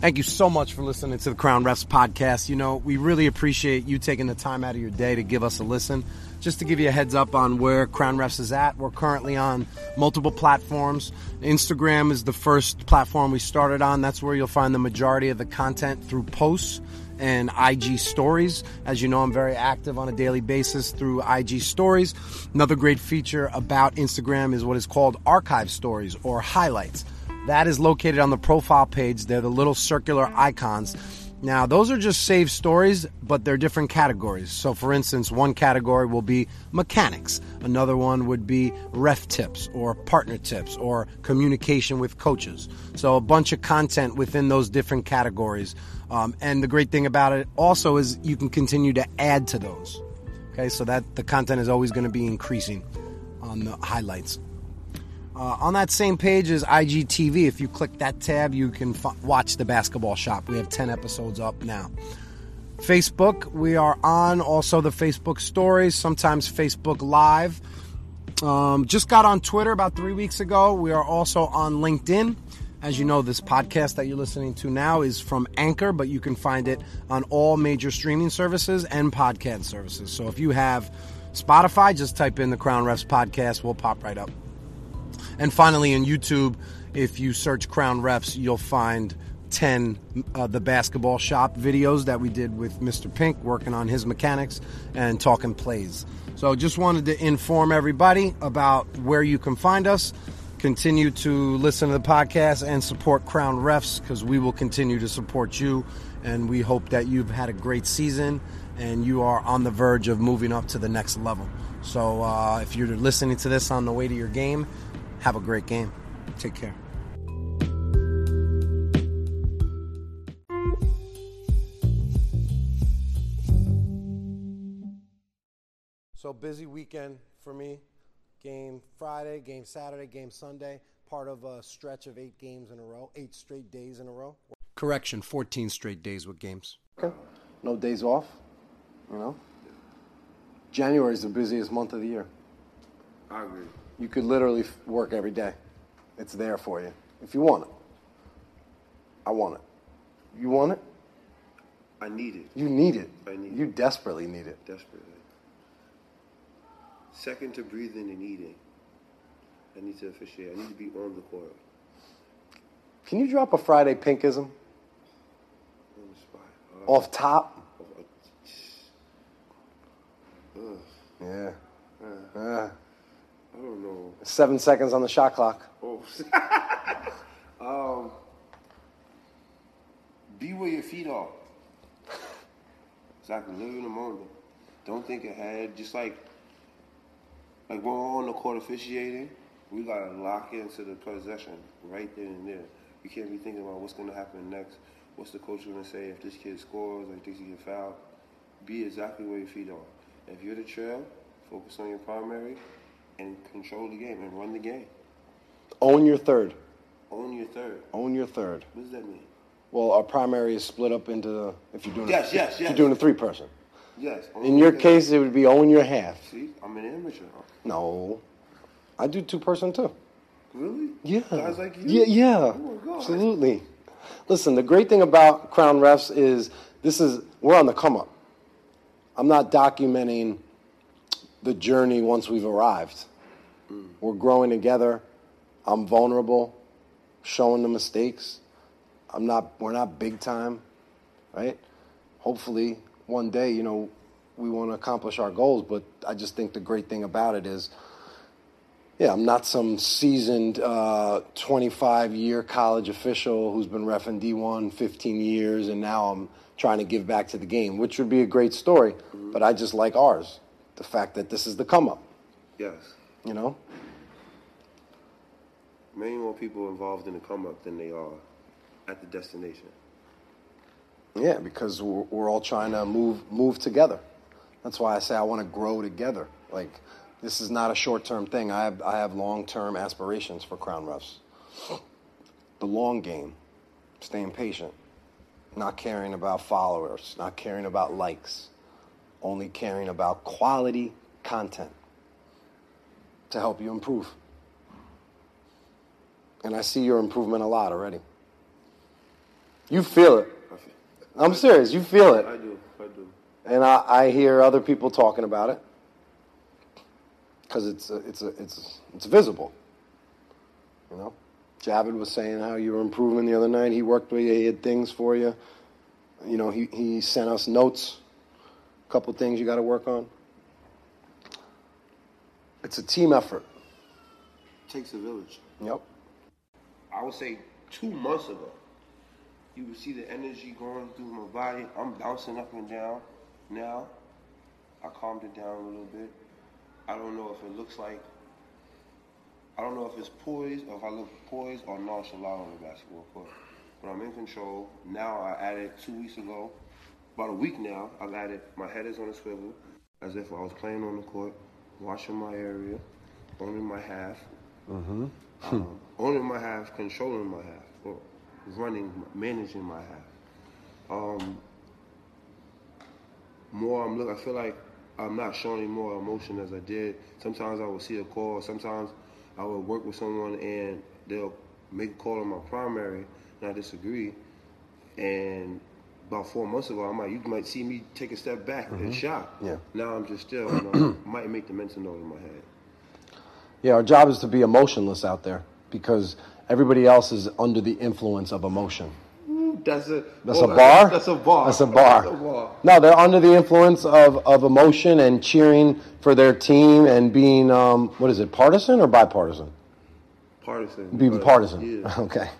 Thank you so much for listening to the Crown Refs podcast. You know, we really appreciate you taking the time out of your day to give us a listen. Just to give you a heads up on where Crown Refs is at, we're currently on multiple platforms. Instagram is the first platform we started on. That's where you'll find the majority of the content through posts and IG stories. As you know, I'm very active on a daily basis through IG stories. Another great feature about Instagram is what is called archive stories or highlights. That is located on the profile page. They're the little circular icons. Now, those are just saved stories, but they're different categories. So, for instance, one category will be mechanics, another one would be ref tips or partner tips or communication with coaches. So, a bunch of content within those different categories. Um, and the great thing about it also is you can continue to add to those. Okay, so that the content is always going to be increasing on the highlights. Uh, on that same page is IGTV. If you click that tab, you can f- watch the basketball shop. We have 10 episodes up now. Facebook, we are on also the Facebook stories, sometimes Facebook Live. Um, just got on Twitter about three weeks ago. We are also on LinkedIn. As you know, this podcast that you're listening to now is from Anchor, but you can find it on all major streaming services and podcast services. So if you have Spotify, just type in the Crown Refs podcast, we'll pop right up. And finally, in YouTube, if you search Crown Refs, you'll find 10 uh, the basketball shop videos that we did with Mr. Pink working on his mechanics and talking plays. So just wanted to inform everybody about where you can find us. Continue to listen to the podcast and support Crown Refs because we will continue to support you. And we hope that you've had a great season and you are on the verge of moving up to the next level. So uh, if you're listening to this on the way to your game, have a great game. Take care. So busy weekend for me. Game Friday, game Saturday, game Sunday. Part of a stretch of eight games in a row, eight straight days in a row. Correction, 14 straight days with games. Okay. No days off, you know? January is the busiest month of the year. I agree. You could literally work every day. It's there for you if you want it. I want it. You want it? I need it You need it. I need You desperately need it. desperately. Second to breathing and eating. I need to officiate. I need to be on the court. Can you drop a Friday pinkism On the spot. Uh, off top? Ugh, Yeah. uh, Uh, I don't know. seven seconds on the shot clock. Oh. um, be where your feet are. Exactly. Live in the moment. Don't think ahead. Just like like when we're on the court officiating, we gotta lock into the possession right then and there. We can't be thinking about what's gonna happen next. What's the coach gonna say if this kid scores or thinks he get fouled? Be exactly where your feet are. If you're the trail, focus on your primary and control the game and run the game. Own your third. Own your third. Own your third. What does that mean? Well, our primary is split up into the if you're doing Yes, a, yes, if you're doing a three person. Yes. In your third. case, it would be own your half. see, I'm an amateur. No, I do two person too. Really? Yeah. Guys like you? Yeah, yeah. Oh. Absolutely. Listen, the great thing about Crown Refs is this is we're on the come up. I'm not documenting the journey once we've arrived. We're growing together. I'm vulnerable, showing the mistakes. I'm not we're not big time, right? Hopefully one day, you know, we want to accomplish our goals, but I just think the great thing about it is yeah, I'm not some seasoned uh, 25 year college official who's been refing D1 15 years and now I'm trying to give back to the game, which would be a great story. But I just like ours. The fact that this is the come up, Yes. You know? Many more people involved in the come up than they are at the destination. Yeah, because we're, we're all trying to move move together. That's why I say I want to grow together. Like this is not a short term thing. I have I have long term aspirations for Crown Refs. The long game, staying patient, not caring about followers, not caring about likes, only caring about quality content to help you improve. And I see your improvement a lot already. You feel it. I'm serious. You feel it. I do. I do. and I, I hear other people talking about it because it's a, it's a, it's it's visible. You know, Javid was saying how you were improving the other night. He worked with you. He had things for you. You know, he he sent us notes, a couple things you got to work on. It's a team effort. takes a village. Yep. I would say two months ago, you would see the energy going through my body. I'm bouncing up and down. Now, I calmed it down a little bit. I don't know if it looks like, I don't know if it's poised or if I look poised or nonchalant on the basketball court. But I'm in control. Now I added two weeks ago, about a week now, I've added my head is on a swivel, as if I was playing on the court, watching my area, owning my half, um, owning my half, controlling my half, or running, managing my half. Um, more, I'm look. I feel like I'm not showing more emotion as I did. Sometimes I will see a call. Sometimes I will work with someone and they'll make a call on my primary, and I disagree. And about four months ago, I might you might see me take a step back and shot. Yeah. Now I'm just still. You know, might make the mental note in my head. Yeah, our job is to be emotionless out there because everybody else is under the influence of emotion. That's a That's oh, a bar. That's a bar. That's a bar. That's a bar. No, they're under the influence of, of emotion and cheering for their team and being um, what is it, partisan or bipartisan? Partisan. Be partisan. Yeah. Okay.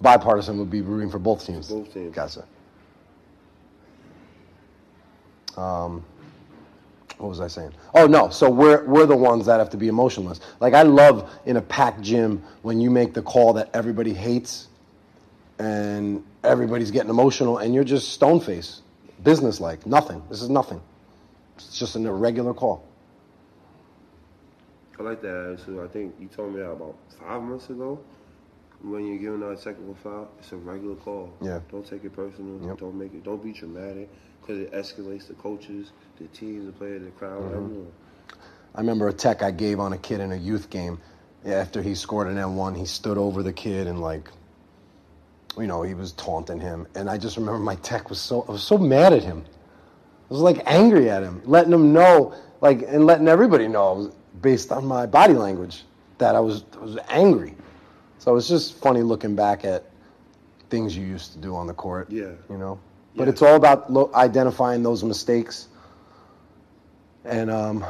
Bipartisan would be rooting for both teams. Both teams. Gotcha. Um, what was I saying? Oh no, so we're we're the ones that have to be emotionless. Like I love in a packed gym when you make the call that everybody hates and everybody's getting emotional and you're just stone face, business like, nothing. This is nothing. It's just an irregular call. I like that attitude. I think you told me that about five months ago. When you're giving out a technical foul, it's a regular call. Yeah. Don't take it personal. Yep. Don't make it. Don't be dramatic because it escalates the coaches, the teams, the players, the crowd, Mm-hmm. everyone. I remember a tech I gave on a kid in a youth game. After he scored an and-one, he stood over the kid and like, you know, he was taunting him. And I just remember my tech was so I was so mad at him. I was like angry at him, letting him know, like, and letting everybody know based on my body language that I was I was angry. So it's just funny looking back at things you used to do on the court. Yeah. You know, but Yeah. it's all about lo- identifying those mistakes and um,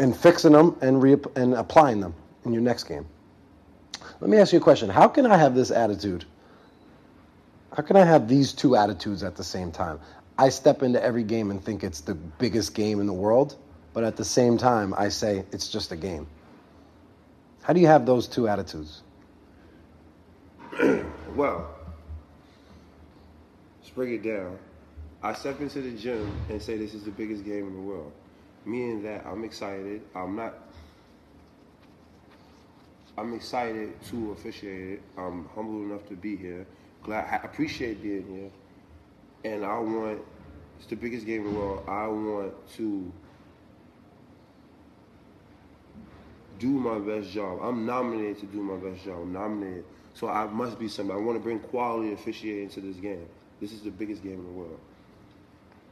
and fixing them and re- and applying them in your next game. Let me ask you a question. How can I have this attitude? How can I have these two attitudes at the same time? I step into every game and think it's the biggest game in the world, but at the same time, I say it's just a game. How do you have those two attitudes? Well, let's break it down. I step into the gym and say this is the biggest game in the world. Meaning that I'm excited. I'm not. I'm excited to officiate it. I'm humble enough to be here. Glad, I appreciate being here. And I want. It's the biggest game in the world. I want to do my best job. I'm nominated to do my best job. I'm nominated. So I must be somebody. I want to bring quality officiating to this game. This is the biggest game in the world.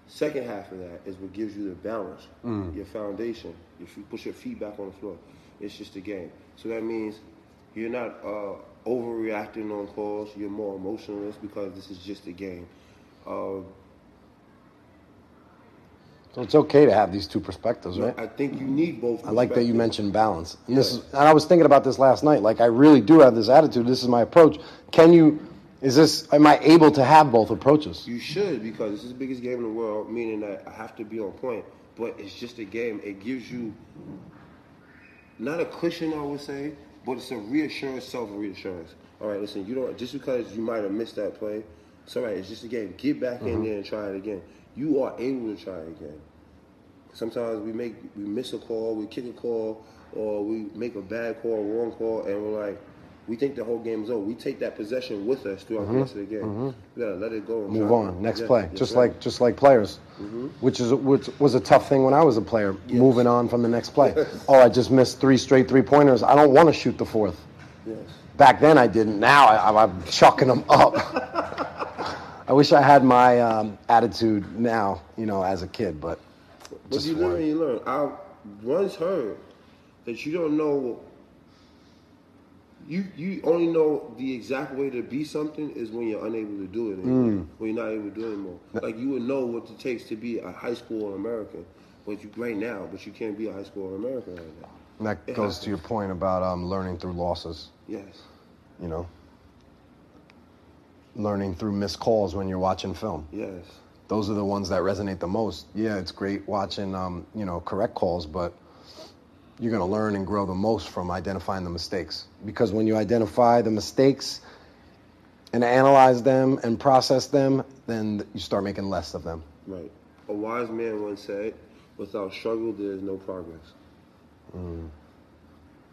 Second half of that is what gives you the balance, your foundation. If you put your feet back on the floor, it's just a game. So that means you're not uh, overreacting on calls. You're more emotionless because this is just a game. Uh, So it's okay to have these two perspectives, right? I think you need both. I like that you mentioned balance. And this is, and I was thinking about this last night. Like I really do have this attitude. This is my approach. Can you? Is this? Am I able to have both approaches? You should because this is the biggest game in the world, meaning that I have to be on point. But it's just a game. It gives you not a cushion, I would say, but it's a reassurance, self reassurance. All right, listen, you don't just because you might have missed that play, it's all right. It's just a game. Get back in mm-hmm. there and try it again. You are able to try it again. Sometimes we make we miss a call, we kick a call, or we make a bad call, wrong call, and we're like, we think the whole game is over. We take that possession with us throughout the rest of the mm-hmm. game. Mm-hmm. We gotta let it go. And Move try on. it. Next play. yes, just like just like players, which is which was a tough thing when I was a player. Moving on from the next play. oh, I just missed three straight three pointers. I don't want to shoot the fourth. yes. Back then I didn't. Now I, I'm chucking them up. I wish I had my um, attitude now, you know, as a kid, but But you learn, you learn. I once heard that you don't know. You you only know the exact way to be something is when you're unable to do it anymore. When you're not able to do it anymore. Like you would know what it takes to be a high school American, but you right now, but you can't be a high school American right now. And that It goes to your point about um, learning through losses, Yes. you know, learning through missed calls when you're watching film. Yes. Those are the ones that resonate the most. Yeah, it's great watching, um, you know, correct calls, but you're going to learn and grow the most from identifying the mistakes. Because when you identify the mistakes and analyze them and process them, then you start making less of them. Right. A wise man once said, "Without struggle, there is no progress."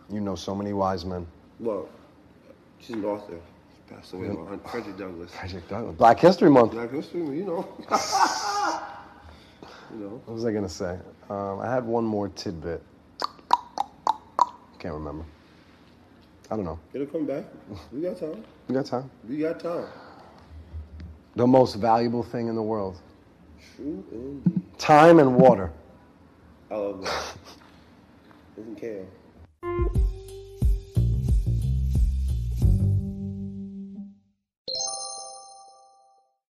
You know so many wise men. Well, she's an author. She passed away. on Frederick Douglass. Frederick Douglass. Black History Month. Black history, Month, you know. you know. What was I gonna say? Um, I had one more tidbit. Can't remember. I don't know. It'll come back. We got time. We got time? We got time. The most valuable thing in the world: True indeed. time and water. I love that. Isn't Kale?